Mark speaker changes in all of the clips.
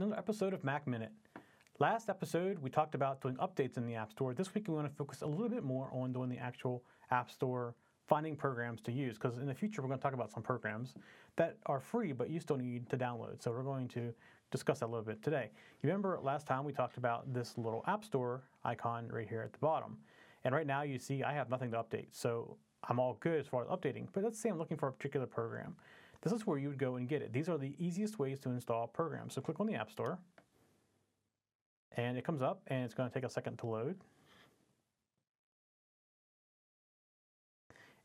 Speaker 1: another episode of Mac Minute. Last episode, we talked about doing updates in the App Store. This week, we want to focus a little bit more on doing the actual App Store, finding programs to use, because in the future, we're going to talk about some programs that are free, but you still need to download. So we're going to discuss that a little bit today. You remember last time we talked about this little App Store icon right here at the bottom. And right now, you see I have nothing to update. So I'm all good as far as updating. But let's say I'm looking for a particular program. This is where you would go and get it. These are the easiest ways to install programs. So click on the App Store, and it comes up, and it's going to take a second to load.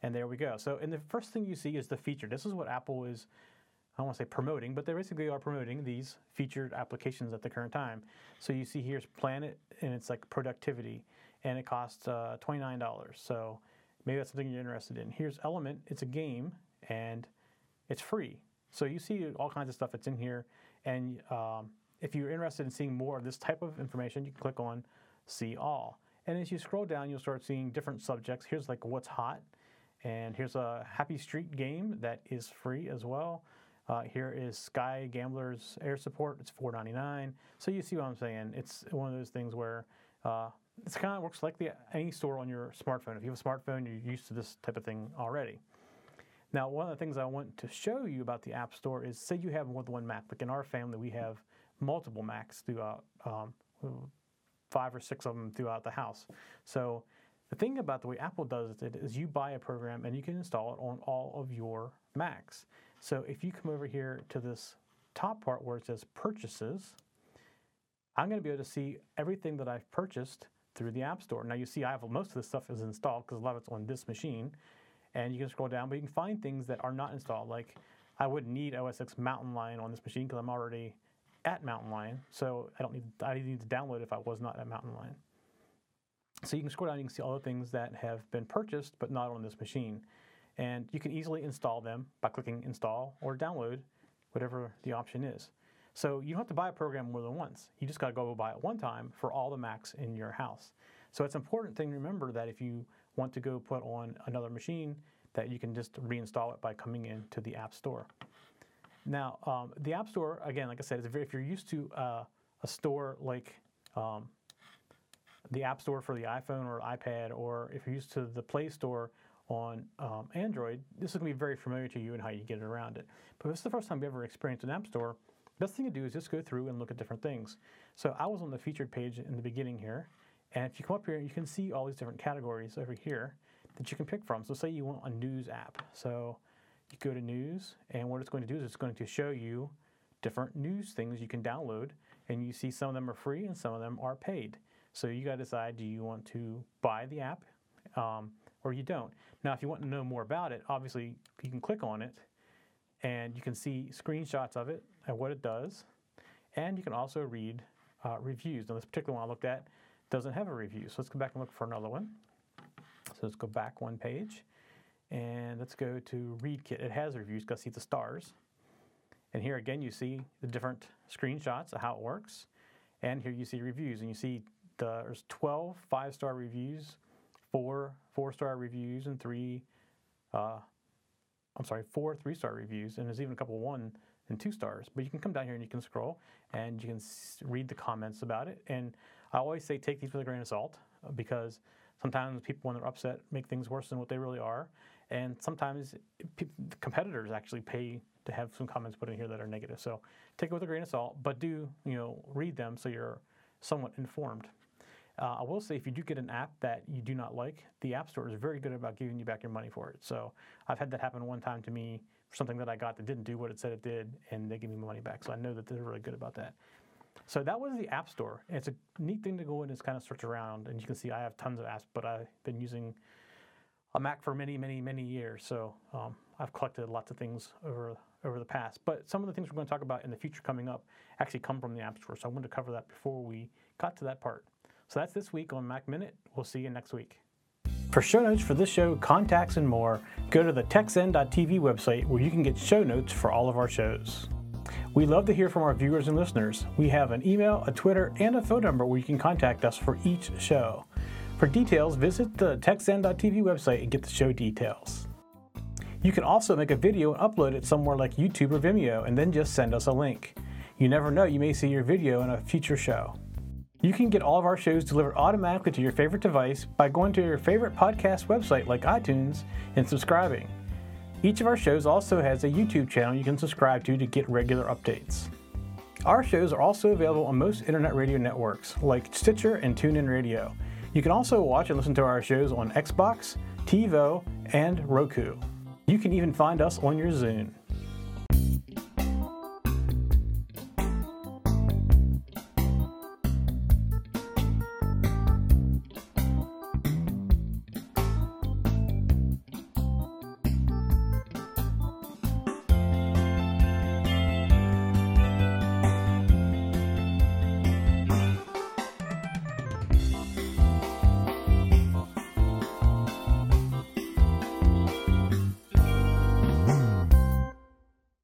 Speaker 1: And there we go. So, and the first thing you see is the feature. This is what Apple is, I don't want to say promoting, but they basically are promoting these featured applications at the current time. So you see here's Planet, and it's like productivity, and it costs uh, $29. So maybe that's something you're interested in. Here's Element, it's a game, and it's free. So you see all kinds of stuff that's in here. And um, if you're interested in seeing more of this type of information, you can click on See All. And as you scroll down, you'll start seeing different subjects. Here's like what's hot. And here's a Happy Street game that is free as well. Uh, here is Sky Gambler's Air Support. It's $4.99. So you see what I'm saying. It's one of those things where uh, it kind of works like the, any store on your smartphone. If you have a smartphone, you're used to this type of thing already. Now, one of the things I want to show you about the App Store is say you have more than one Mac. Like in our family, we have multiple Macs throughout, um, five or six of them throughout the house. So the thing about the way Apple does it is you buy a program and you can install it on all of your Macs. So if you come over here to this top part where it says purchases, I'm going to be able to see everything that I've purchased through the App Store. Now you see I have most of this stuff is installed because a lot of it's on this machine and you can scroll down, but you can find things that are not installed. Like I wouldn't need OS X Mountain Lion on this machine because I'm already at Mountain Lion, so I don't need I need to download if I was not at Mountain Lion. So you can scroll down, you can see all the things that have been purchased but not on this machine, and you can easily install them by clicking Install or Download, whatever the option is. So you don't have to buy a program more than once. You just got to go buy it one time for all the Macs in your house. So it's an important thing to remember that if you want to go put on another machine, that you can just reinstall it by coming into the App Store. Now, um, the App Store, again, like I said, very, if you're used to uh, a store like um, the App Store for the iPhone or iPad, or if you're used to the Play Store on um, Android, this is going to be very familiar to you and how you get around it. But if this is the first time you ever experienced an App Store, the best thing to do is just go through and look at different things. So I was on the featured page in the beginning here, and if you come up here, you can see all these different categories over here that you can pick from. So say you want a news app. So you go to news, and what it's going to do is it's going to show you different news things you can download, and you see some of them are free and some of them are paid. So you got to decide, do you want to buy the app um, or you don't? Now, if you want to know more about it, obviously you can click on it, and you can see screenshots of it and what it does, and you can also read uh, reviews. Now, this particular one I looked at, doesn't have a review. So let's go back and look for another one. So let's go back one page and let's go to ReadKit. It has reviews, to see the stars. And here again, you see the different screenshots of how it works. And here you see reviews and you see the, there's 12 five-star reviews, four four-star reviews, and three, uh, I'm sorry, four three-star reviews. And there's even a couple one and two stars. But you can come down here and you can scroll and you can read the comments about it. And I always say take these with a grain of salt uh, because sometimes people, when they're upset, make things worse than what they really are. And sometimes competitors actually pay to have some comments put in here that are negative. So take it with a grain of salt, but do you know read them so you're somewhat informed. Uh, I will say if you do get an app that you do not like, the App Store is very good about giving you back your money for it. So I've had that happen one time to me for something that I got that didn't do what it said it did, and they gave me my money back. So I know that they're really good about that. So that was the App Store. it's a neat thing to go in and kind of search around. And you can see I have tons of apps, but I've been using a Mac for many, many, many years. So um, I've collected lots of things over over the past. But some of the things we're going to talk about in the future coming up actually come from the App Store. So I wanted to cover that before we got to that part. So that's this week on Mac Minute. We'll see you next week. For show notes for this show, contacts, and more, go to the TechZen.tv website where you can get show notes for all of our shows. We love to hear from our viewers and listeners. We have an email, a Twitter, and a phone number where you can contact us for each show. For details, visit the TechZen.tv website and get the show details. You can also make a video and upload it somewhere like YouTube or Vimeo and then just send us a link. You never know, you may see your video in a future show. You can get all of our shows delivered automatically to your favorite device by going to your favorite podcast website like iTunes and subscribing. Each of our shows also has a YouTube channel you can subscribe to to get regular updates. Our shows are also available on most internet radio networks like Stitcher and TuneIn Radio. You can also watch and listen to our shows on Xbox, TiVo, and Roku. You can even find us on your Zune.